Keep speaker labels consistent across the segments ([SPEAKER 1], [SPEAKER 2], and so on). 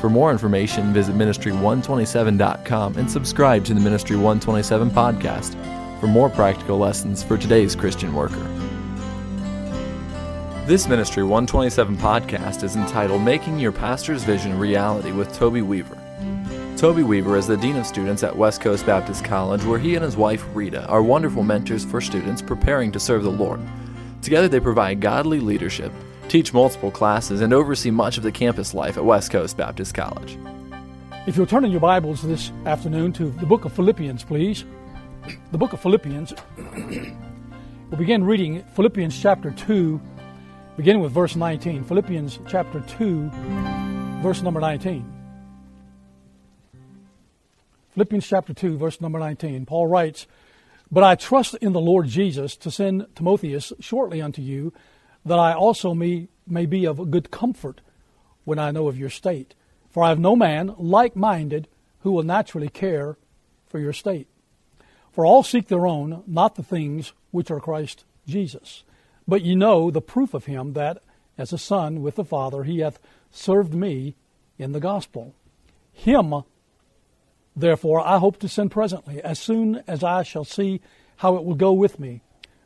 [SPEAKER 1] For more information, visit ministry127.com and subscribe to the Ministry 127 podcast for more practical lessons for today's Christian worker. This Ministry 127 podcast is entitled Making Your Pastor's Vision Reality with Toby Weaver. Toby Weaver is the Dean of Students at West Coast Baptist College, where he and his wife Rita are wonderful mentors for students preparing to serve the Lord. Together, they provide godly leadership teach multiple classes, and oversee much of the campus life at West Coast Baptist College.
[SPEAKER 2] If you'll turn in your Bibles this afternoon to the book of Philippians, please. The book of Philippians. we'll begin reading Philippians chapter 2, beginning with verse 19. Philippians chapter 2, verse number 19. Philippians chapter 2, verse number 19. Paul writes, But I trust in the Lord Jesus to send Timotheus shortly unto you that I also may, may be of good comfort when I know of your state. For I have no man like minded who will naturally care for your state. For all seek their own, not the things which are Christ Jesus. But ye know the proof of him that, as a son with the Father, he hath served me in the gospel. Him, therefore, I hope to send presently, as soon as I shall see how it will go with me.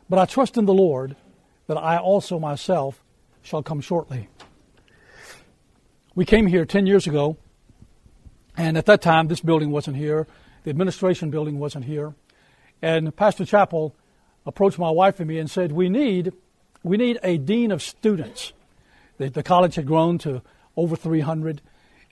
[SPEAKER 2] But I trust in the Lord that I also myself shall come shortly. We came here 10 years ago, and at that time, this building wasn't here. The administration building wasn't here. And Pastor Chappell approached my wife and me and said, We need, we need a dean of students. The, the college had grown to over 300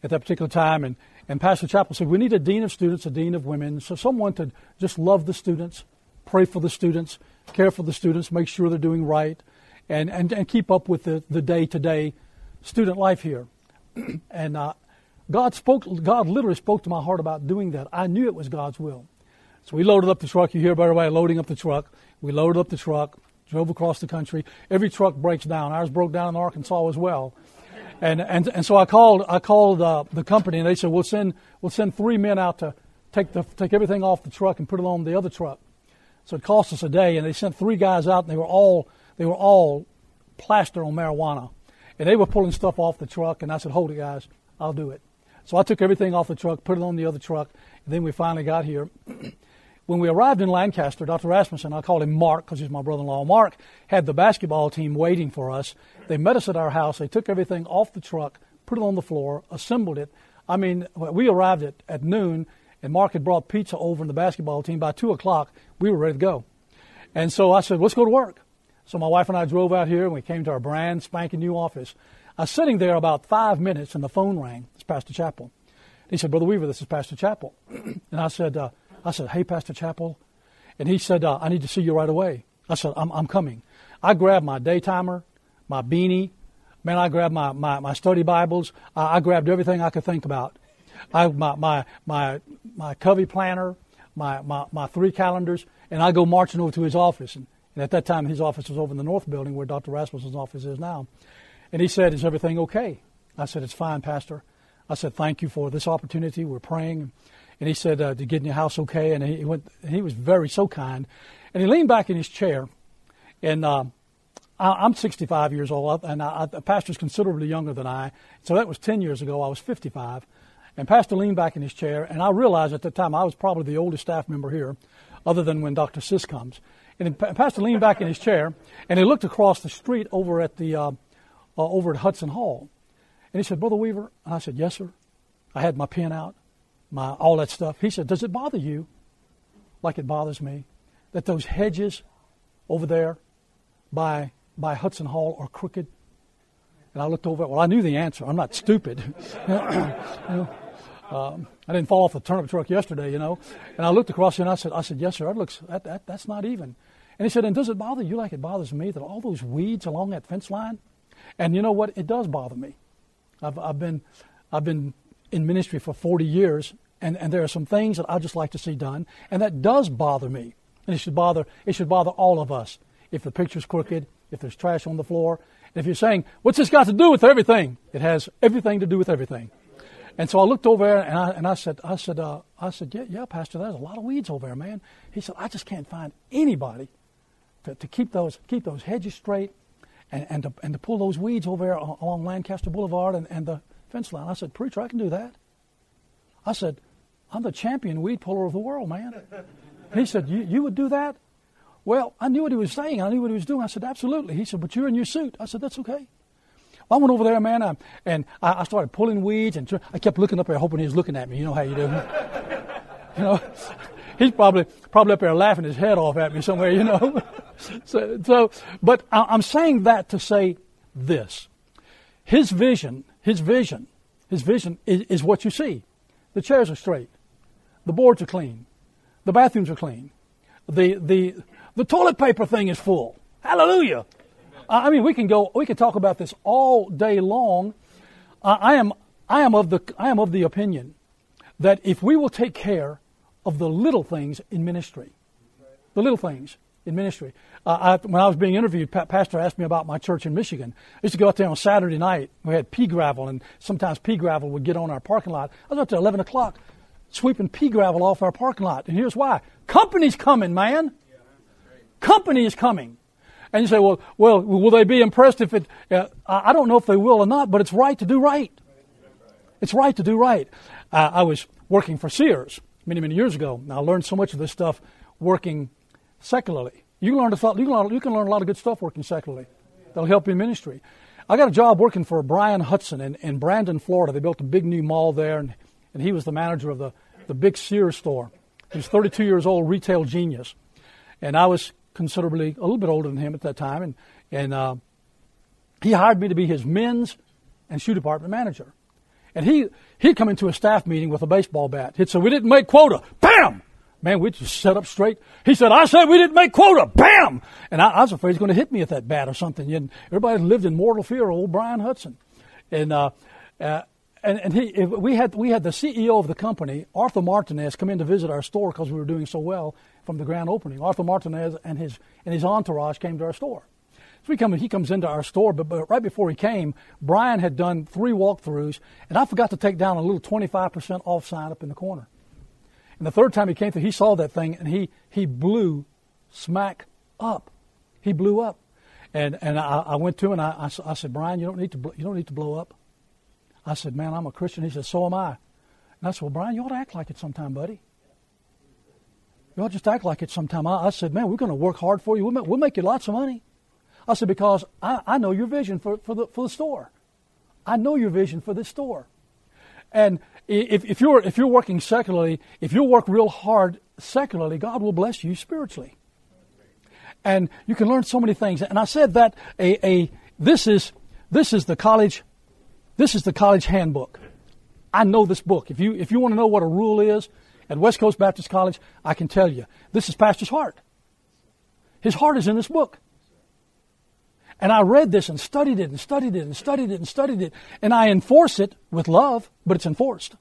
[SPEAKER 2] at that particular time, and, and Pastor Chappell said, We need a dean of students, a dean of women, so someone to just love the students, pray for the students, care for the students, make sure they're doing right, and, and, and keep up with the, the day-to-day student life here. and uh, God spoke, God literally spoke to my heart about doing that. I knew it was God's will. So we loaded up the truck. You hear, the way, loading up the truck. We loaded up the truck, drove across the country. Every truck breaks down. Ours broke down in Arkansas as well. And, and, and so I called, I called uh, the company, and they said, we'll send, we'll send three men out to take, the, take everything off the truck and put it on the other truck. So it cost us a day, and they sent three guys out, and they were all they were all plastered on marijuana, and they were pulling stuff off the truck. And I said, "Hold it, guys, I'll do it." So I took everything off the truck, put it on the other truck, and then we finally got here. when we arrived in Lancaster, Dr. Rasmussen, I called him Mark because he's my brother-in-law. Mark had the basketball team waiting for us. They met us at our house. They took everything off the truck, put it on the floor, assembled it. I mean, we arrived at, at noon and Mark had brought pizza over in the basketball team. By 2 o'clock, we were ready to go. And so I said, let's go to work. So my wife and I drove out here, and we came to our brand spanking new office. I was sitting there about five minutes, and the phone rang. It's Pastor Chappell. He said, Brother Weaver, this is Pastor Chappell. and I said, uh, I said, hey, Pastor Chappell. And he said, uh, I need to see you right away. I said, I'm, I'm coming. I grabbed my daytimer, my beanie. Man, I grabbed my, my, my study Bibles. I, I grabbed everything I could think about. I my my my my Covey planner, my, my my three calendars, and I go marching over to his office. And, and at that time, his office was over in the north building where Dr. Rasmussen's office is now. And he said, "Is everything okay?" I said, "It's fine, Pastor." I said, "Thank you for this opportunity. We're praying." And he said, uh, "To get in your house okay?" And he went. He was very so kind, and he leaned back in his chair, and. Uh, I'm 65 years old, and I, the pastor's considerably younger than I. So that was 10 years ago. I was 55. And Pastor leaned back in his chair, and I realized at the time I was probably the oldest staff member here, other than when Dr. Sis comes. And Pastor leaned back in his chair, and he looked across the street over at the uh, uh, over at Hudson Hall, and he said, "Brother Weaver," and I said, "Yes, sir." I had my pen out, my all that stuff. He said, "Does it bother you, like it bothers me, that those hedges over there by by Hudson Hall are crooked?" And I looked over. Well, I knew the answer. I'm not stupid. you know, um, I didn't fall off the turnip truck yesterday, you know. And I looked across and I said, I said, yes, sir. That looks that, that that's not even. And he said, and does it bother you like it bothers me that all those weeds along that fence line? And you know what? It does bother me. I've, I've been I've been in ministry for 40 years, and, and there are some things that I just like to see done, and that does bother me. And it should bother it should bother all of us. If the picture's crooked, if there's trash on the floor, if you're saying, What's this got to do with everything? It has everything to do with everything. And so I looked over there and I, and I said, I said, uh, I said, yeah, yeah, Pastor, there's a lot of weeds over there, man. He said, I just can't find anybody to, to keep those keep those hedges straight and, and, to, and to pull those weeds over there along Lancaster Boulevard and, and the fence line. I said, Preacher, I can do that. I said, I'm the champion weed puller of the world, man. he said, you, you would do that? Well, I knew what he was saying. I knew what he was doing. I said, Absolutely. He said, But you're in your suit. I said, That's okay. I went over there, man, I, and I, I, started pulling weeds, and I kept looking up there, hoping he was looking at me. You know how you do. you know, he's probably probably up there laughing his head off at me somewhere. You know. so, so, but I, I'm saying that to say this: his vision, his vision, his vision is, is what you see. The chairs are straight, the boards are clean, the bathrooms are clean, the the the toilet paper thing is full. Hallelujah. I mean, we can go, we can talk about this all day long. Uh, I am, I am of the, I am of the opinion that if we will take care of the little things in ministry, the little things in ministry. Uh, I, when I was being interviewed, pa- Pastor asked me about my church in Michigan. I used to go out there on Saturday night. We had pea gravel, and sometimes pea gravel would get on our parking lot. I was out there 11 o'clock sweeping pea gravel off our parking lot. And here's why. Company's coming, man. Company is coming. And you say, well, well, will they be impressed if it? Uh, I don't know if they will or not, but it's right to do right. It's right to do right. Uh, I was working for Sears many, many years ago. Now, I learned so much of this stuff working secularly. You can learn, a, you can learn, you can learn a lot of good stuff working secularly. That'll help you in ministry. I got a job working for Brian Hudson in, in Brandon, Florida. They built a big new mall there, and, and he was the manager of the, the big Sears store. He was 32 years old, retail genius. And I was considerably a little bit older than him at that time, and and uh, he hired me to be his men's and shoe department manager. And he he'd come into a staff meeting with a baseball bat. He'd say, "We didn't make quota." Bam! Man, we just set up straight. He said, "I said we didn't make quota." Bam! And I, I was afraid he's going to hit me with that bat or something. And everybody lived in mortal fear of old Brian Hudson. And uh, uh, and, and he, we had we had the CEO of the company, Arthur Martinez, come in to visit our store because we were doing so well from the grand opening. Arthur Martinez and his and his entourage came to our store. So we come, he comes into our store, but, but right before he came, Brian had done three walkthroughs, and I forgot to take down a little 25% off sign up in the corner. And the third time he came through, he saw that thing, and he he blew smack up. He blew up, and and I, I went to him and I, I, I said, Brian, you don't need to you don't need to blow up. I said, Man, I'm a Christian. He said, So am I. And I said, Well, Brian, you ought to act like it sometime, buddy. To just act like it sometime. I, I said, Man, we're going to work hard for you. We'll make, we'll make you lots of money. I said, Because I, I know your vision for, for, the, for the store. I know your vision for this store. And if, if, you're, if you're working secularly, if you work real hard secularly, God will bless you spiritually. And you can learn so many things. And I said that a, a this is this is the college this is the college handbook. I know this book. If you, if you want to know what a rule is at West Coast Baptist College, I can tell you. This is Pastor's heart. His heart is in this book. And I read this and studied it and studied it and studied it and studied it. And I enforce it with love, but it's enforced.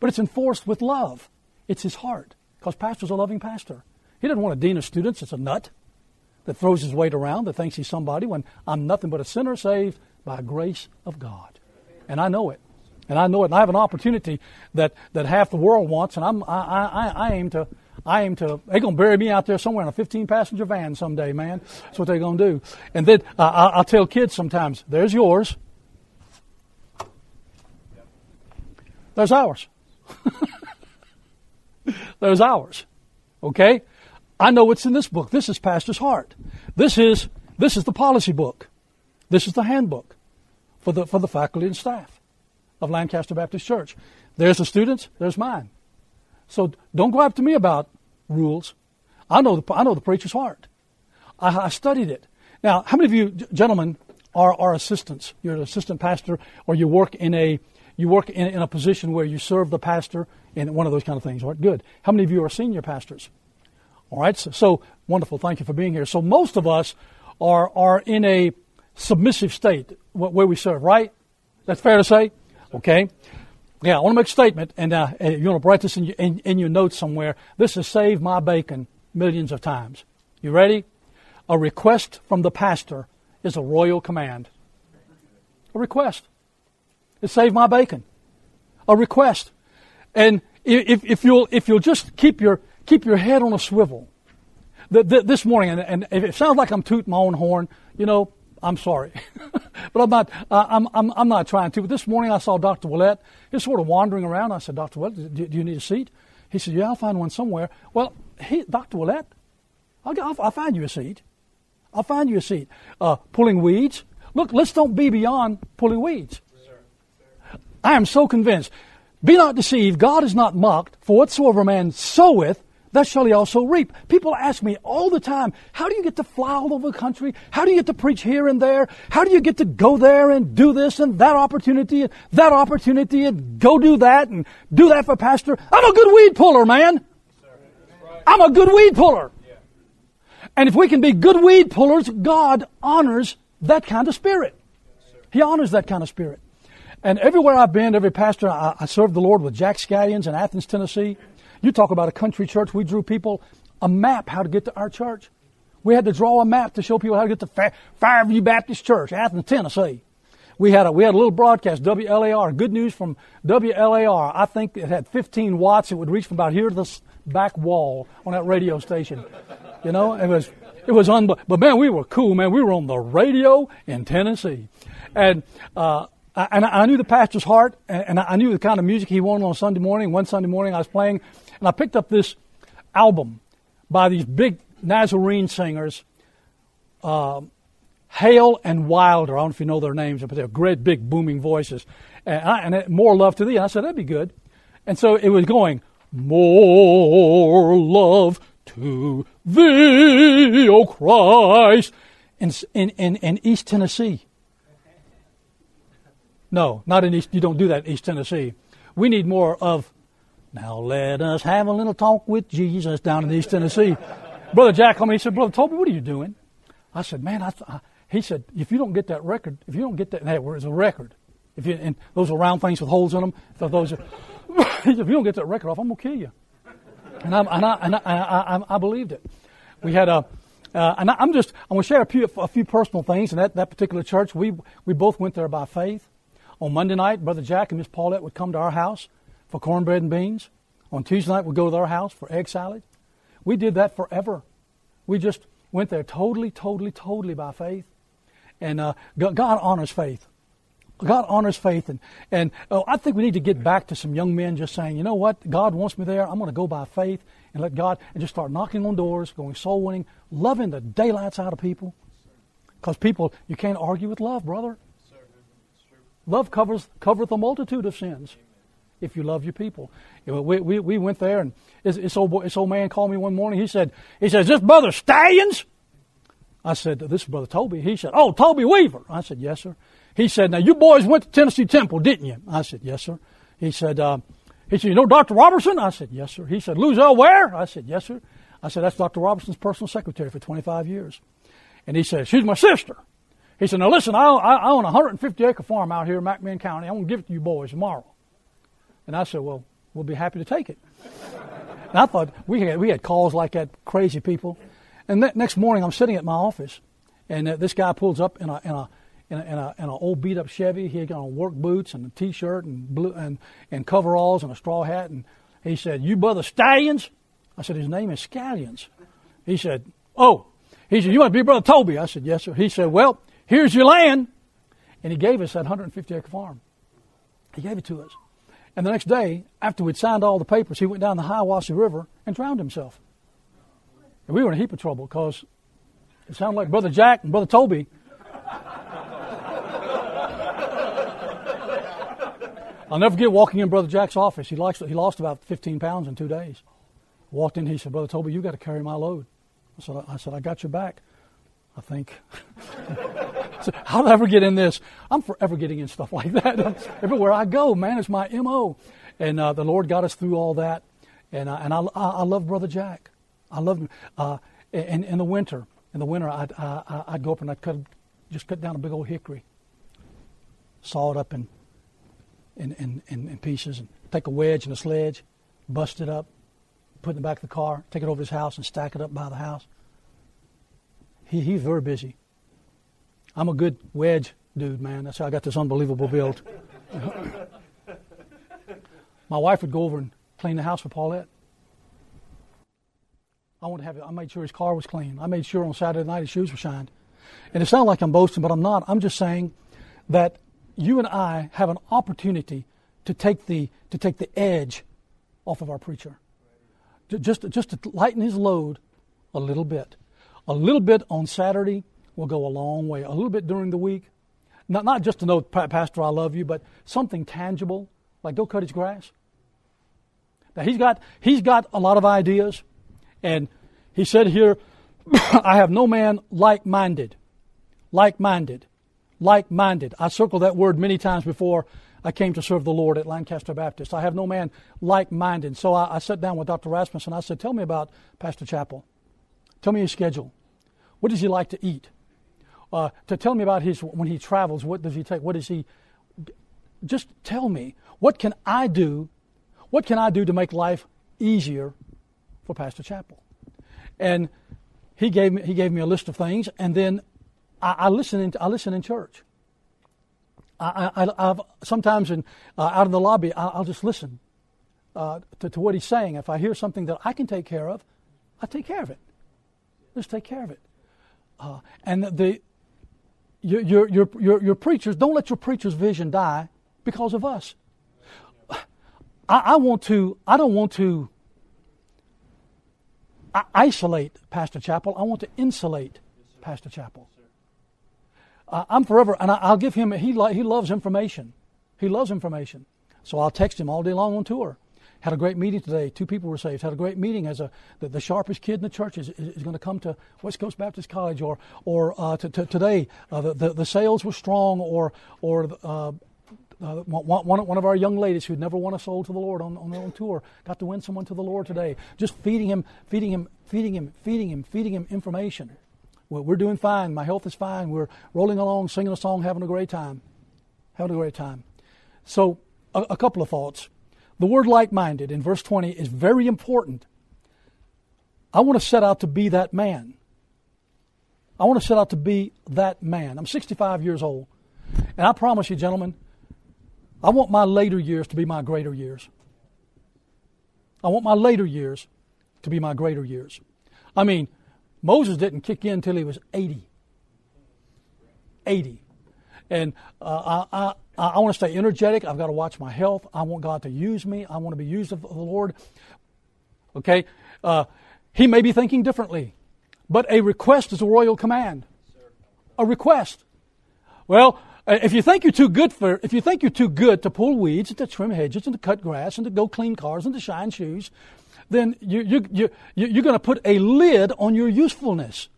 [SPEAKER 2] But it's enforced with love. It's his heart. Because pastor's a loving pastor. He doesn't want a dean of students that's a nut that throws his weight around, that thinks he's somebody when I'm nothing but a sinner saved by grace of God and I know it. And I know it. And I have an opportunity that, that half the world wants, and I'm, I, I, I aim to, I aim to, they're going to bury me out there somewhere in a 15 passenger van someday, man. That's what they're going to do. And then uh, I'll tell kids sometimes, there's yours. There's ours. there's ours. Okay? I know what's in this book. This is Pastor's Heart. This is, this is the policy book. This is the handbook for the, for the faculty and staff of Lancaster Baptist Church. There's the students, there's mine. So don't go after me about rules. I know the, I know the preacher's heart. I, I studied it. Now, how many of you gentlemen are, are assistants? You're an assistant pastor, or you work in a you work in, in a position where you serve the pastor in one of those kind of things. Right? Good. How many of you are senior pastors? All right. So, so wonderful. Thank you for being here. So most of us are are in a submissive state where we serve, right? That's fair to say? Okay. Yeah, I want to make a statement, and uh, you want to write this in your, in, in your notes somewhere. This has saved My Bacon millions of times. You ready? A request from the pastor is a royal command. A request. It saved my bacon. A request. And if, if you'll, if you'll just keep your, keep your head on a swivel, the, the, this morning, and, and if it sounds like I'm tooting my own horn, you know, I'm sorry. but I'm not, uh, I'm, I'm, I'm not trying to. But this morning I saw Dr. Willett. He's sort of wandering around. I said, Dr. Willett, do, do you need a seat? He said, yeah, I'll find one somewhere. Well, Dr. Willett, I'll, I'll, I'll, find you a seat. I'll find you a seat. Uh, pulling weeds. Look, let's don't be beyond pulling weeds. I am so convinced. Be not deceived. God is not mocked. For whatsoever man soweth, that shall he also reap. People ask me all the time, how do you get to fly all over the country? How do you get to preach here and there? How do you get to go there and do this and that opportunity and that opportunity and go do that and do that for pastor? I'm a good weed puller, man. I'm a good weed puller. And if we can be good weed pullers, God honors that kind of spirit. He honors that kind of spirit. And everywhere I've been, every pastor, I, I served the Lord with Jack Scallions in Athens, Tennessee. You talk about a country church. We drew people a map how to get to our church. We had to draw a map to show people how to get to Fairview Baptist Church, Athens, Tennessee. We had a we had a little broadcast, WLAR. Good news from WLAR. I think it had 15 watts. It would reach from about here to the back wall on that radio station. You know, it was it was unbelievable. But man, we were cool, man. We were on the radio in Tennessee, and uh, and I knew the pastor's heart, and I knew the kind of music he wanted on Sunday morning. One Sunday morning, I was playing and I picked up this album by these big Nazarene singers, uh, Hale and Wilder. I don't know if you know their names, but they're great, big, booming voices. And, I, and it, more love to thee. I said, that'd be good. And so it was going, more love to thee, O Christ, in, in, in, in East Tennessee. No, not in East, you don't do that in East Tennessee. We need more of now let us have a little talk with Jesus down in East Tennessee. Brother Jack called me. He said, Brother Toby, what are you doing? I said, Man, I, I, he said, if you don't get that record, if you don't get that, that was a record. If you, and those are round things with holes in them. Those are, if you don't get that record off, I'm gonna kill you. And, I'm, and, I, and I, I, I, believed it. We had a, uh, and I'm just, I'm going to share a few, a few personal things. In that, that particular church, we, we both went there by faith. On Monday night, Brother Jack and Miss Paulette would come to our house for cornbread and beans. On Tuesday night, we'd go to their house for egg salad. We did that forever. We just went there totally, totally, totally by faith. And uh, God honors faith. God honors faith. And, and oh, I think we need to get back to some young men just saying, you know what? God wants me there. I'm going to go by faith and let God, and just start knocking on doors, going soul winning, loving the daylights out of people. Because people, you can't argue with love, brother. Love covers covereth a multitude of sins if you love your people. We, we, we went there, and this, this, old boy, this old man called me one morning. He said, he says, this brother Stallions? I said, this is brother Toby. He said, oh, Toby Weaver. I said, yes, sir. He said, now you boys went to Tennessee Temple, didn't you? I said, yes, sir. He said, uh, he said, you know Dr. Roberson? I said, yes, sir. He said, Luzelle Ware? I said, yes, sir. I said, that's Dr. Roberson's personal secretary for 25 years. And he said, she's my sister. He said, now listen, I, I own a 150 acre farm out here in McMinn County. I'm going to give it to you boys tomorrow. And I said, well, we'll be happy to take it. and I thought we had, we had calls like that, crazy people. And next morning, I'm sitting at my office, and uh, this guy pulls up in a in a in a, in a, in a old beat up Chevy. He had got on work boots and a t-shirt and blue and and coveralls and a straw hat. And he said, "You brother Stallions?" I said, "His name is Scallions." He said, "Oh." He said, "You want to be brother Toby?" I said, "Yes, sir." He said, "Well, here's your land," and he gave us that 150 acre farm. He gave it to us. And the next day, after we'd signed all the papers, he went down the Hiwassee River and drowned himself. And we were in a heap of trouble because it sounded like Brother Jack and Brother Toby. I'll never forget walking in Brother Jack's office. He lost, he lost about 15 pounds in two days. Walked in, he said, Brother Toby, you got to carry my load. I said, I said, I got your back. I think. so I ever get in this? I'm forever getting in stuff like that. Everywhere I go, man, it's my MO. And uh, the Lord got us through all that. And, uh, and I, I, love Brother Jack. I love him. Uh, in, in the winter, in the winter, I'd, I, I'd go up and I'd cut, just cut down a big old hickory, saw it up in, in, in, in, in pieces, and take a wedge and a sledge, bust it up, put it in the back of the car, take it over to his house, and stack it up by the house. He, he's very busy. I'm a good wedge dude, man. That's how I got this unbelievable build. My wife would go over and clean the house for Paulette. I want to have. I made sure his car was clean. I made sure on Saturday night his shoes were shined. And it sounds like I'm boasting, but I'm not. I'm just saying that you and I have an opportunity to take the to take the edge off of our preacher. Just just to lighten his load a little bit. A little bit on Saturday will go a long way. A little bit during the week. Not not just to know, Pastor, I love you, but something tangible, like go cut his grass. Now he's got he's got a lot of ideas, and he said here, I have no man like minded. Like minded. Like minded. I circled that word many times before I came to serve the Lord at Lancaster Baptist. I have no man like minded. So I, I sat down with Dr. Rasmussen. I said, Tell me about Pastor Chappell. Tell me his schedule. What does he like to eat? Uh, to tell me about his when he travels. What does he take? What does he? Just tell me. What can I do? What can I do to make life easier for Pastor Chappell? And he gave me he gave me a list of things, and then I, I listen in I listen in church. I, I, I've, sometimes in, uh, out in the lobby, I'll, I'll just listen uh, to, to, what he's saying. If I hear something that I can take care of, I take care of it. Just take care of it. Uh, and the your, your, your, your, your preachers, don't let your preacher's vision die because of us. I, I want to, I don't want to isolate Pastor Chappell. I want to insulate Pastor Chappell. Uh, I'm forever, and I, will give him, he, he loves information. He loves information. So I'll text him all day long on tour. Had a great meeting today. Two people were saved. Had a great meeting as a the, the sharpest kid in the church is, is, is, going to come to West Coast Baptist College, or or uh, to, to, today uh, the, the, the sales were strong, or or uh, uh one, one, of our young ladies who'd never won a soul to the Lord on, on their own tour got to win someone to the Lord today. Just feeding him, feeding him, feeding him, feeding him, feeding him information. We're doing fine. My health is fine. We're rolling along, singing a song, having a great time. Having a great time. So, a, a couple of thoughts. The word like minded in verse 20 is very important. I want to set out to be that man. I want to set out to be that man. I'm 65 years old. And I promise you, gentlemen, I want my later years to be my greater years. I want my later years to be my greater years. I mean, Moses didn't kick in until he was 80. 80. And uh, I, I, want to stay energetic. I've got to watch my health. I want God to use me. I want to be used of the Lord. Okay? Uh, he may be thinking differently, but a request is a royal command. A request. Well, uh, if you think you're too good for, if you think you're too good to pull weeds and to trim hedges and to cut grass and to go clean cars and to shine shoes, then you, you, you, you're going to put a lid on your usefulness.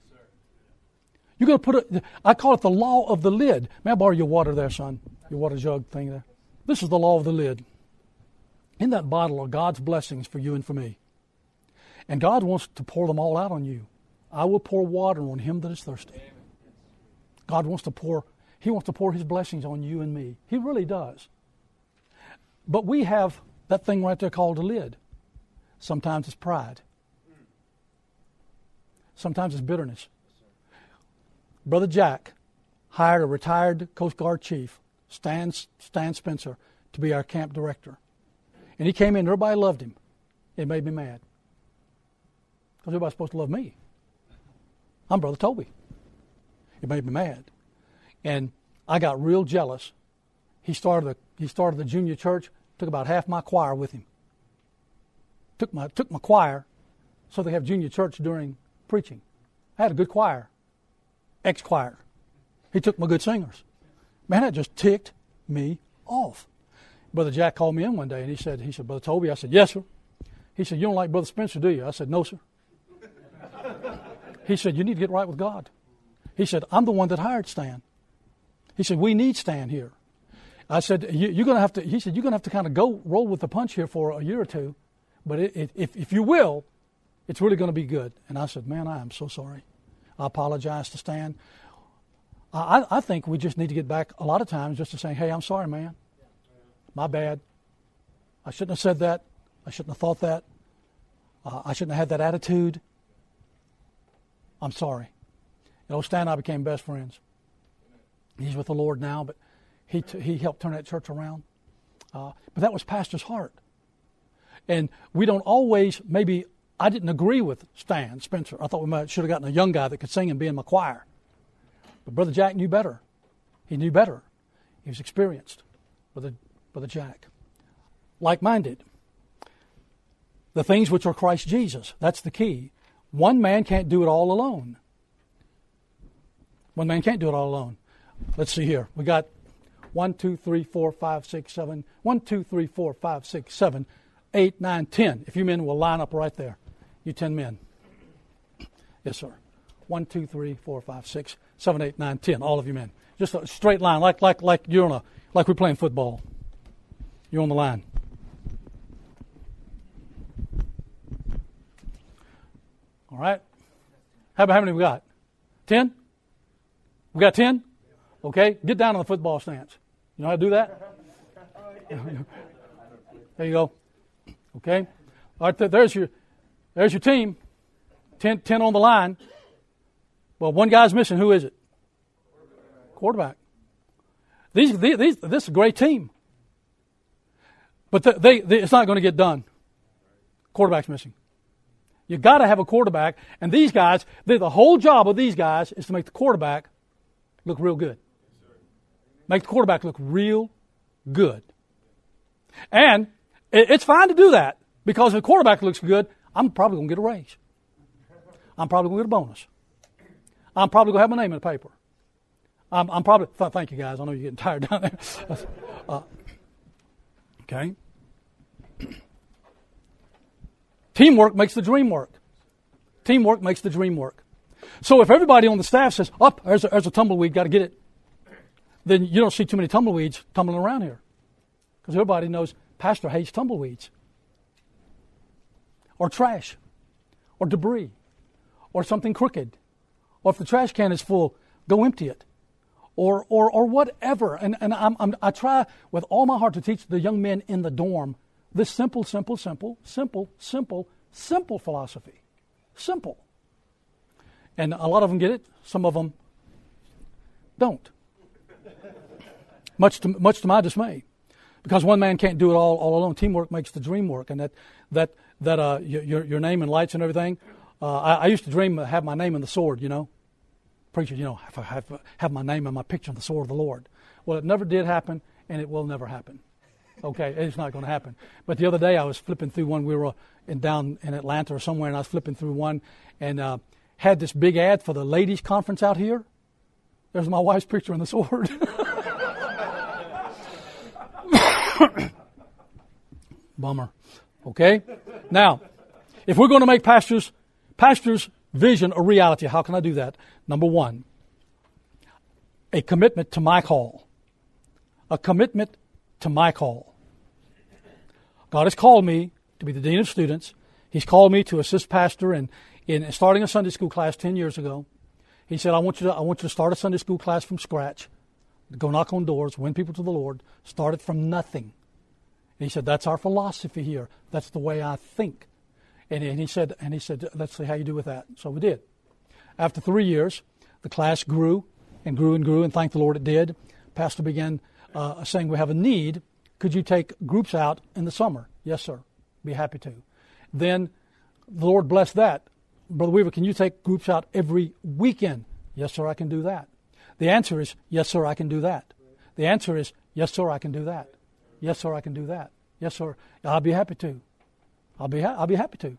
[SPEAKER 2] You're going to put a, I call it the law of the lid. May I borrow your water there, son? Your water jug thing there. This is the law of the lid. In that bottle are God's blessings for you and for me. And God wants to pour them all out on you. I will pour water on him that is thirsty. God wants to pour, He wants to pour His blessings on you and me. He really does. But we have that thing right there called a lid. Sometimes it's pride. Sometimes it's bitterness. Brother Jack hired a retired Coast Guard chief, Stan, Stan Spencer, to be our camp director. And he came in, everybody loved him. It made me mad. Because everybody's supposed to love me. I'm Brother Toby. It made me mad. And I got real jealous. He started the, he started the junior church, took about half my choir with him took my took my choir, so they have junior church during preaching. I had a good choir, ex choir. He took my good singers. Man, that just ticked me off. Brother Jack called me in one day and he said, he said, Brother Toby, I said, Yes, sir. He said, You don't like Brother Spencer, do you? I said, No, sir. he said, You need to get right with God. He said, I'm the one that hired Stan. He said, We need Stan here. I said, you, are going to have to, he said, you're going to have to kind of go roll with the punch here for a year or two but it, it, if, if you will, it's really going to be good. And I said, Man, I am so sorry. I apologize to Stan. I, I think we just need to get back a lot of times just to say, Hey, I'm sorry, man. My bad. I shouldn't have said that. I shouldn't have thought that. uh, I shouldn't have had that attitude. I'm sorry. You know, Stan and I became best friends. He's with the Lord now, but he, t- he helped turn that church around. Uh, but that was Pastor's heart. And we don't always, maybe, I didn't agree with Stan Spencer. I thought we might, should have gotten a young guy that could sing and be in my choir. But Brother Jack knew better. He knew better. He was experienced, Brother, Brother Jack. Like minded. The things which are Christ Jesus. That's the key. One man can't do it all alone. One man can't do it all alone. Let's see here. We got one, two, three, four, five, six, seven. One, two, three, four, five, six, seven, eight, nine, ten. If you men will line up right there. You ten men. Yes, sir. One, two, three, four, five, six, seven, eight, nine, ten. All of you men. Just a straight line, like like like you're on a like we're playing football. You're on the line. All right. How, about how many we got? Ten? We got ten? Okay. Get down on the football stance. You know how to do that? there you go. Okay. All right. There's your there's your team. Ten, ten on the line. Well, one guy's missing. Who is it? Quarterback. These, these, this is a great team. But they, they, it's not going to get done. Quarterback's missing. You got to have a quarterback, and these guys, the whole job of these guys is to make the quarterback look real good. Make the quarterback look real good. And it's fine to do that because if the quarterback looks good, I'm probably going to get a raise. I'm probably going to get a bonus. I'm probably going to have my name in the paper. I'm, I'm probably, th- thank you guys. I know you're getting tired down there. uh, okay. Teamwork makes the dream work. Teamwork makes the dream work. So if everybody on the staff says, up, oh, there's, a, there's a tumbleweed, got to get it, then you don't see too many tumbleweeds tumbling around here. Because everybody knows Pastor hates tumbleweeds or trash or debris or something crooked. Or if the trash can is full, go empty it. Or, or, or whatever. And, and I'm, I'm, I try with all my heart to teach the young men in the dorm this simple, simple, simple, simple, simple, simple philosophy. Simple. And a lot of them get it, some of them don't. much, to, much to my dismay. Because one man can't do it all, all alone. Teamwork makes the dream work. And that, that, that uh, your, your name and lights and everything, uh, I, I, used to dream of have my name in the sword, you know. Preacher, you know, have, have, have my name and my picture on the sword of the Lord. Well, it never did happen, and it will never happen. Okay, it's not going to happen. But the other day I was flipping through one. We were in, down in Atlanta or somewhere, and I was flipping through one, and uh, had this big ad for the ladies' conference out here. There's my wife's picture on the sword. Bummer. Okay? Now, if we're going to make pastors, pastors' vision a reality, how can I do that? Number one, a commitment to my call. A commitment to my call. God has called me to be the dean of students. He's called me to assist pastor in, in starting a Sunday school class 10 years ago. He said, I want, you to, I want you to start a Sunday school class from scratch, go knock on doors, win people to the Lord, start it from nothing. And he said, That's our philosophy here. That's the way I think. And, and he said, and he said, Let's see how you do with that. So we did. After three years, the class grew and grew and grew, and thank the Lord it did. Pastor began uh, saying, We have a need could you take groups out in the summer? Yes, sir. Be happy to. Then the Lord blessed that. Brother Weaver, can you take groups out every weekend? Yes, sir, I can do that. The answer is, yes, sir, I can do that. The answer is, yes, sir, I can do that. Yes, sir, I can do that. Yes, sir, I'll be happy to. I'll be, ha- I'll be happy to.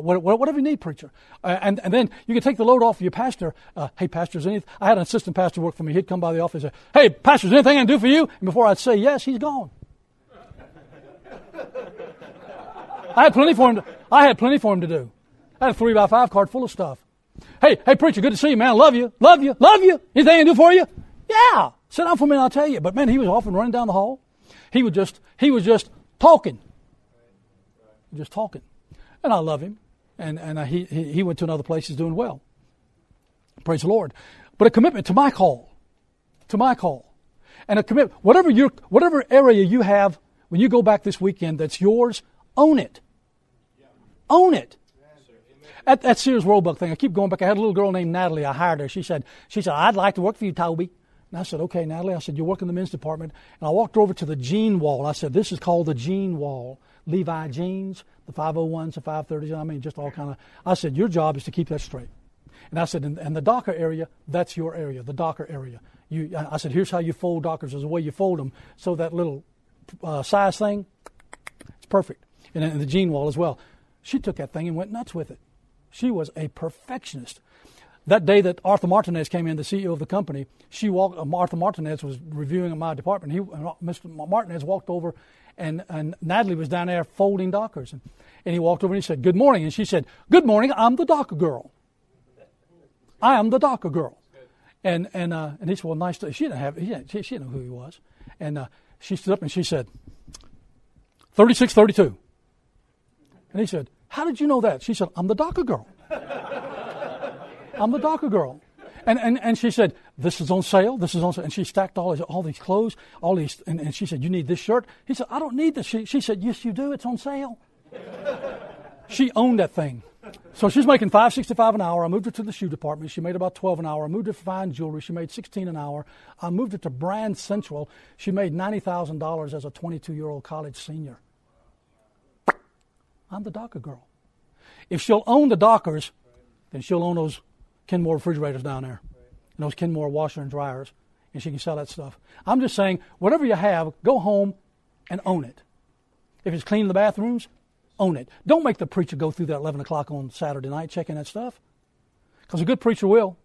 [SPEAKER 2] Whatever you need, preacher. Uh, and, and then you can take the load off of your pastor. Uh, hey, pastor, is anything? I had an assistant pastor work for me. He'd come by the office and say, hey, pastor, is anything I can do for you? And before I'd say yes, he's gone. I had plenty for him. To, I had plenty for him to do. I had a three by five card full of stuff. Hey, hey, preacher, good to see you, man. Love you, love you, love you. Anything I can do for you? Yeah. Sit down for a minute, I'll tell you. But man, he was often running down the hall. He was just, he was just talking, just talking, and I love him. And and uh, he he went to another place. He's doing well. Praise the Lord. But a commitment to my call, to my call, and a commitment. Whatever your whatever area you have when you go back this weekend that's yours, own it. Own it. At that Sears Roebuck thing, I keep going back. I had a little girl named Natalie. I hired her. She said, she said, I'd like to work for you, Toby. And I said, okay, Natalie. I said, you work in the men's department. And I walked over to the jean wall. I said, this is called the jean wall. Levi jeans, the 501s, the 530s. I mean, just all kind of. I said, your job is to keep that straight. And I said, and, the Docker area, that's your area, the Docker area. You, I said, here's how you fold Dockers. is the way you fold them. So that little uh, size thing, it's perfect. And, and the jean wall as well. She took that thing and went nuts with it. She was a perfectionist. That day that Arthur Martinez came in, the CEO of the company, she walked. Uh, Arthur Martinez was reviewing my department. He, uh, Mr. Martinez walked over, and, and Natalie was down there folding Dockers, and, and he walked over and he said, "Good morning," and she said, "Good morning. I'm the Docker girl. I am the Docker girl." And and uh, and he said, "Well, nice to." She didn't have. She, she didn't know who he was, and uh, she stood up and she said, 3632. And he said, How did you know that? She said, I'm the Docker girl. I'm the Docker girl. And, and, and she said, This is on sale. This is on sale. And she stacked all, all these clothes, all these, and, and she said, You need this shirt? He said, I don't need this. She, she said, Yes, you do. It's on sale. she owned that thing. So she's making five sixty five an hour. I moved her to the shoe department. She made about twelve an hour. I moved her to fine jewelry. She made sixteen an hour. I moved her to Brand Central. She made ninety thousand dollars as a twenty two year old college senior. I'm the Docker girl. If she'll own the Dockers, then she'll own those Kenmore refrigerators down there, and those Kenmore washer and dryers, and she can sell that stuff. I'm just saying, whatever you have, go home and own it. If it's cleaning the bathrooms, own it. Don't make the preacher go through that 11 o'clock on Saturday night checking that stuff. Because a good preacher will.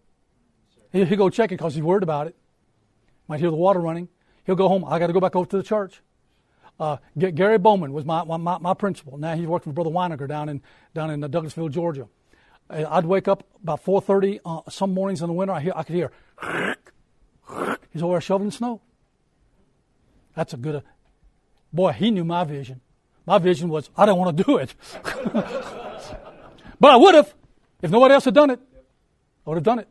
[SPEAKER 2] He'll, go check it because he's worried about it. Might hear the water running. He'll go home. I got to go back over to the church. Uh, Gary Bowman was my, my, my, principal. Now he's working with Brother Weiniger down in, down in uh, Douglasville, Georgia. I'd wake up about 4.30 uh, some mornings in the winter. I, hear, I could hear, he's over there shoveling snow. That's a good, uh, boy, he knew my vision. My vision was, I don't want to do it. but I would have. If nobody else had done it, I would have done it.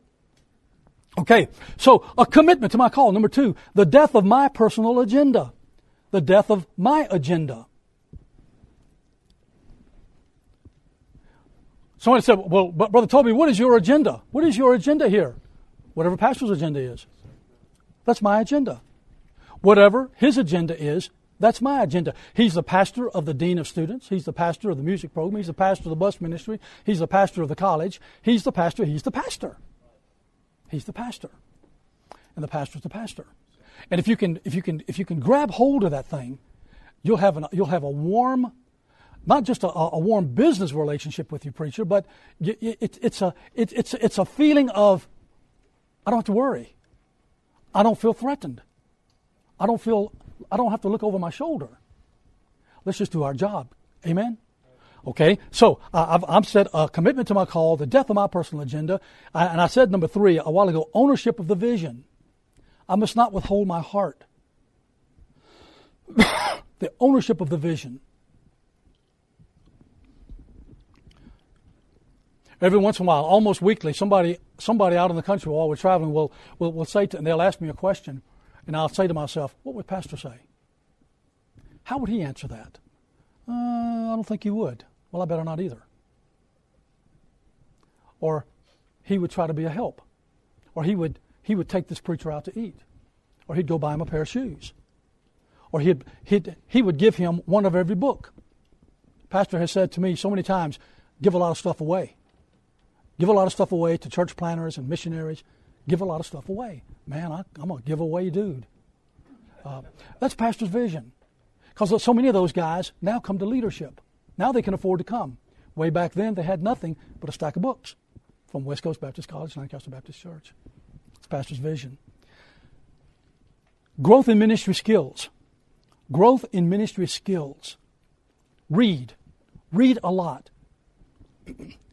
[SPEAKER 2] Okay, so a commitment to my call. Number two, the death of my personal agenda. The death of my agenda. Somebody said, Well, Brother Toby, what is your agenda? What is your agenda here? Whatever pastor's agenda is. That's my agenda. Whatever his agenda is, that's my agenda. He's the pastor of the dean of students. He's the pastor of the music program. He's the pastor of the bus ministry. He's the pastor of the college. He's the pastor. He's the pastor. He's the pastor. And the pastor's the pastor. And if you can, if you can, if you can grab hold of that thing, you'll have an, you'll have a warm, not just a, a warm business relationship with you, preacher, but it, it, it's a, it, it's, it's a feeling of, I don't have to worry. I don't feel threatened. I don't feel I don't have to look over my shoulder. Let's just do our job. Amen? Okay, so I've, I've said a commitment to my call, the death of my personal agenda, and I said number three a while ago ownership of the vision. I must not withhold my heart. the ownership of the vision. Every once in a while, almost weekly, somebody somebody out in the country while we're traveling will will, will say to, and they'll ask me a question. And I'll say to myself, what would Pastor say? How would he answer that? Uh, I don't think he would. Well, I better not either. Or he would try to be a help. Or he would, he would take this preacher out to eat. Or he'd go buy him a pair of shoes. Or he'd, he'd, he would give him one of every book. Pastor has said to me so many times, give a lot of stuff away. Give a lot of stuff away to church planners and missionaries. Give a lot of stuff away man, I, am a giveaway dude. Uh, that's pastor's vision. Because so many of those guys now come to leadership. Now they can afford to come. Way back then, they had nothing but a stack of books from West Coast Baptist College, and Lancaster Baptist Church. It's pastor's vision. Growth in ministry skills. Growth in ministry skills. Read. Read a lot.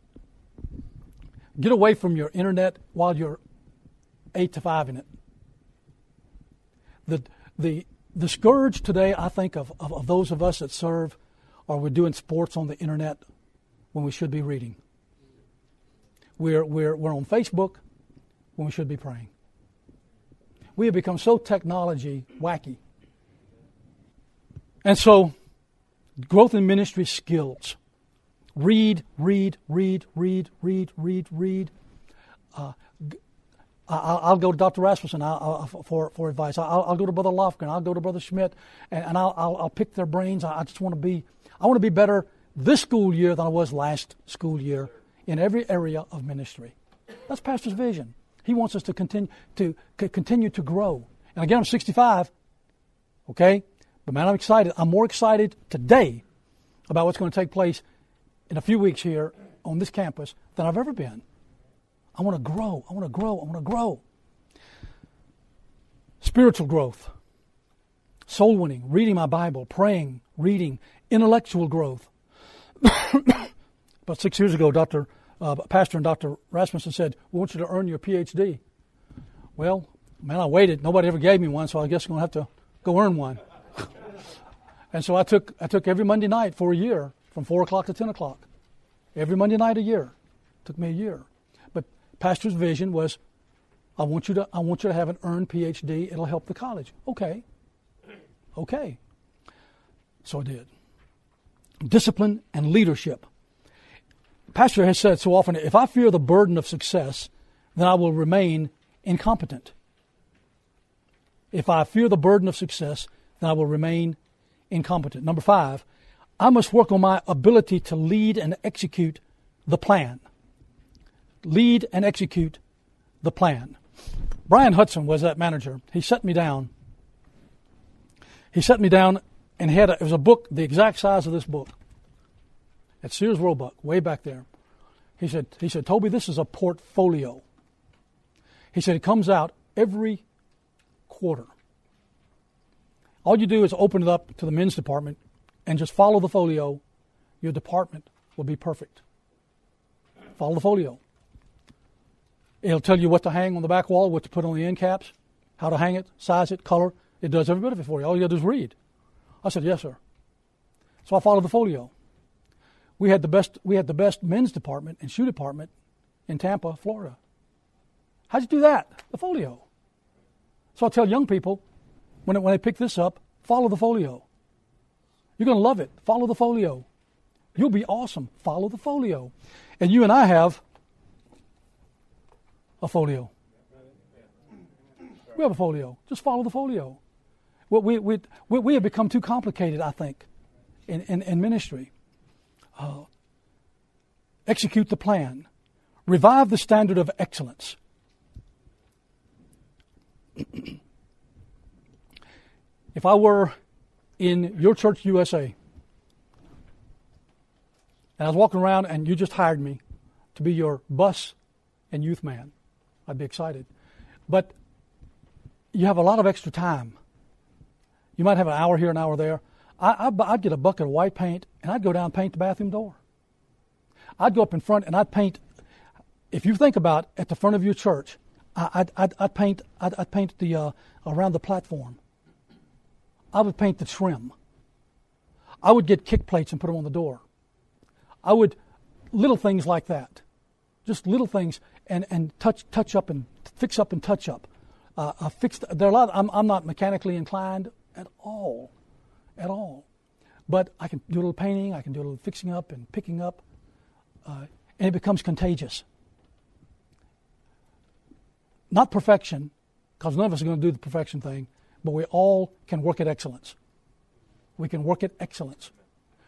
[SPEAKER 2] Get away from your internet while you're eight to five in it. The, the, the scourge today, I think, of, of, of those of us that serve are we're doing sports on the internet when we should be reading. We're, we're, we're on Facebook when we should be praying. We have become so technology wacky. And so, growth in ministry skills. Read, read, read, read, read, read, read. Uh, I'll, go to Dr. Rasmussen for, for advice. I'll, go to Brother Lofgren. I'll go to Brother Schmidt, and, and I'll, I'll, pick their brains. I just want to be, I want to be better this school year than I was last school year in every area of ministry. That's Pastor's vision. He wants us to continue to continue to grow. And again, I'm 65. Okay, but man, I'm excited. I'm more excited today about what's going to take place in a few weeks here on this campus than I've ever been. I want to grow. I want to grow. I want to grow. Spiritual growth, soul winning, reading my Bible, praying, reading, intellectual growth. About six years ago, Dr. Uh, Pastor and Dr. Rasmussen said, We want you to earn your PhD. Well, man, I waited. Nobody ever gave me one, so I guess I'm going to have to go earn one. and so I took, I took every Monday night for a year from 4 o'clock to 10 o'clock. Every Monday night a year. Took me a year. But pastor's vision was, I want you to, I want you to have an earned PhD. It'll help the college. Okay. Okay. So I did. Discipline and leadership. Pastor has said so often, if I fear the burden of success, then I will remain incompetent. If I fear the burden of success, then I will remain incompetent. Number five, I must work on my ability to lead and execute the plan. Lead and execute the plan. Brian Hudson was that manager. He set me down. He set me down and had a, it was a book the exact size of this book at Sears Roebuck, way back there. He said, he said, Toby, this is a portfolio. He said, it comes out every quarter. All you do is open it up to the men's department and just follow the folio, your department will be perfect. Follow the folio. It'll tell you what to hang on the back wall, what to put on the end caps, how to hang it, size it, color. It does every bit of it for you. All you got to do is read. I said, yes, sir. So I followed the folio. We had the best, we had the best men's department and shoe department in Tampa, Florida. How'd you do that? The folio. So I tell young people when, it, when they pick this up, follow the folio. You're going to love it. Follow the folio. You'll be awesome. Follow the folio. And you and I have a folio. We have a folio. Just follow the folio. We, we, we, we have become too complicated, I think, in, in, in ministry. Uh, execute the plan. Revive the standard of excellence. if I were in your church USA, and I was walking around and you just hired me to be your bus and youth man, I'd be excited. But you have a lot of extra time. You might have an hour here, an hour there. I, would get a bucket of white paint and I'd go down and paint the bathroom door. I'd go up in front and I'd paint. If you think about at the front of your church, I'd, I'd, I'd paint. I'd, I'd paint the uh, around the platform. I would paint the trim. I would get kick plates and put them on the door. I would, little things like that. Just little things and, and touch, touch up and fix up and touch up. Uh, uh, fixed, there are a lot, I'm, I'm not mechanically inclined at all, at all. But I can do a little painting, I can do a little fixing up and picking up, uh, and it becomes contagious. Not perfection, because none of us are going to do the perfection thing, but we all can work at excellence. We can work at excellence.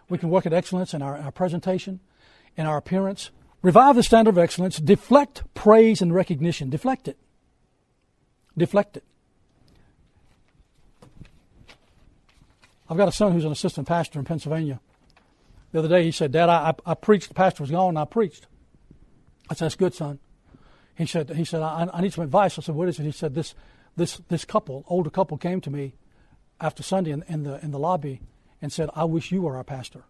[SPEAKER 2] We can work at excellence in our, our presentation, in our appearance. Revive the standard of excellence. Deflect praise and recognition. Deflect it. Deflect it. I've got a son who's an assistant pastor in Pennsylvania. The other day he said, Dad, I, I, I preached. The pastor was gone and I preached. I said, That's good, son. He said, he said I, I need some advice. I said, What is it? He said, This this this couple, older couple, came to me after Sunday in, in the in the lobby and said, "I wish you were our pastor."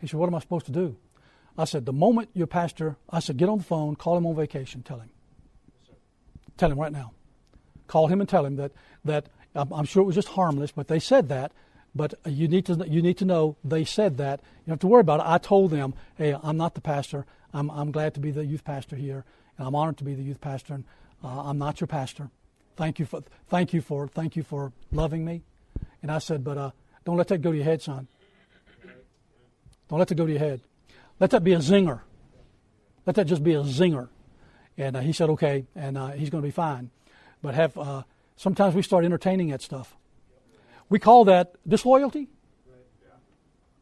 [SPEAKER 2] He said, "What am I supposed to do?" I said, "The moment your pastor," I said, "Get on the phone, call him on vacation, tell him, tell him right now, call him and tell him that that I'm, I'm sure it was just harmless, but they said that." But you need to you need to know they said that. You don't have to worry about it. I told them, "Hey, I'm not the pastor. I'm I'm glad to be the youth pastor here, and I'm honored to be the youth pastor." And uh, I'm not your pastor. Thank you for thank you for thank you for loving me. And I said, but uh, don't let that go to your head, son. Don't let that go to your head. Let that be a zinger. Let that just be a zinger. And uh, he said, okay, and uh, he's going to be fine. But have uh, sometimes we start entertaining that stuff. We call that disloyalty.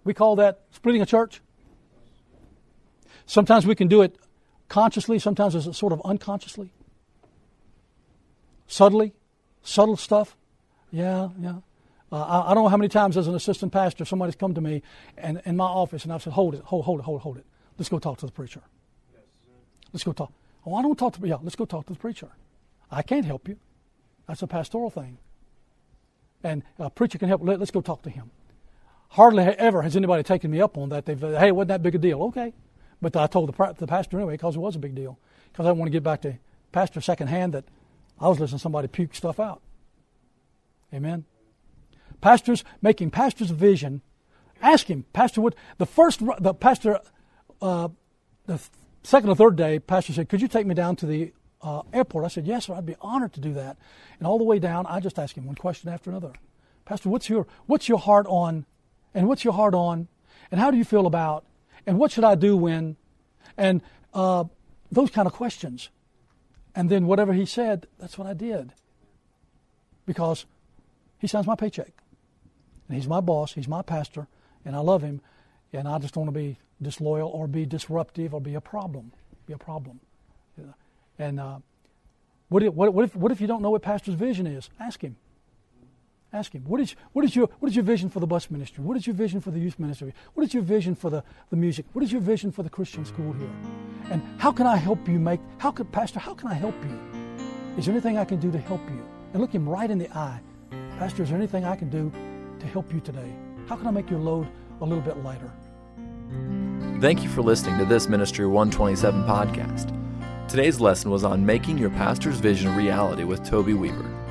[SPEAKER 2] We call that splitting a church. Sometimes we can do it consciously, sometimes it's sort of unconsciously. Subtly, subtle stuff. Yeah, yeah. Uh, I, I, don't know how many times as an assistant pastor somebody's come to me and in my office and I've said, hold it, hold, hold it, hold it, hold it. Let's go talk to the preacher. Let's go talk. Oh, I don't talk to, yeah, let's go talk to the preacher. I can't help you. That's a pastoral thing. And a preacher can help. Let, us go talk to him. Hardly ever has anybody taken me up on that. They've, hey, wasn't that big a deal? Okay. But I told the, the pastor anyway because it was a big deal. Because I want to get back to pastor secondhand that I was listening to somebody puke stuff out. Amen. Pastors making pastors vision. Ask him, Pastor, what the first the pastor uh, the second or third day, pastor said, "Could you take me down to the uh, airport?" I said, "Yes, sir. I'd be honored to do that." And all the way down, I just asked him one question after another. Pastor, what's your what's your heart on, and what's your heart on, and how do you feel about, and what should I do when, and uh, those kind of questions. And then whatever he said, that's what I did. Because he signs my paycheck. And he's my boss, he's my pastor, and I love him, and I just don't want to be disloyal or be disruptive or be a problem. Be a problem. And uh, what, if, what, if, what if you don't know what pastor's vision is? Ask him. Ask him. What is, what, is your, what is your vision for the bus ministry? What is your vision for the youth ministry? What is your vision for the, the music? What is your vision for the Christian school here? And how can I help you make, how could, Pastor, how can I help you? Is there anything I can do to help you? And look him right in the eye. Pastor, is there anything I can do to help you today? How can I make your load a little bit lighter?
[SPEAKER 1] Thank you for listening to this Ministry 127 podcast. Today's lesson was on making your pastor's vision reality with Toby Weaver.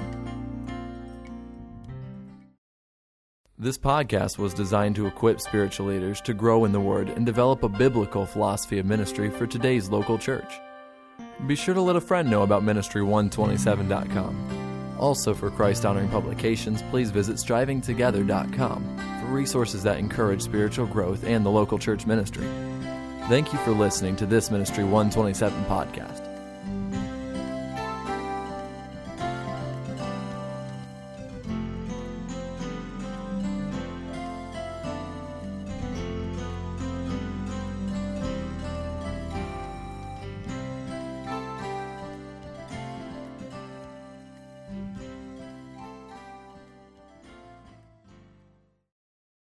[SPEAKER 1] This podcast was designed to equip spiritual leaders to grow in the Word and develop a biblical philosophy of ministry for today's local church. Be sure to let a friend know about Ministry127.com. Also, for Christ honoring publications, please visit strivingtogether.com for resources that encourage spiritual growth and the local church ministry. Thank you for listening to this Ministry 127 podcast.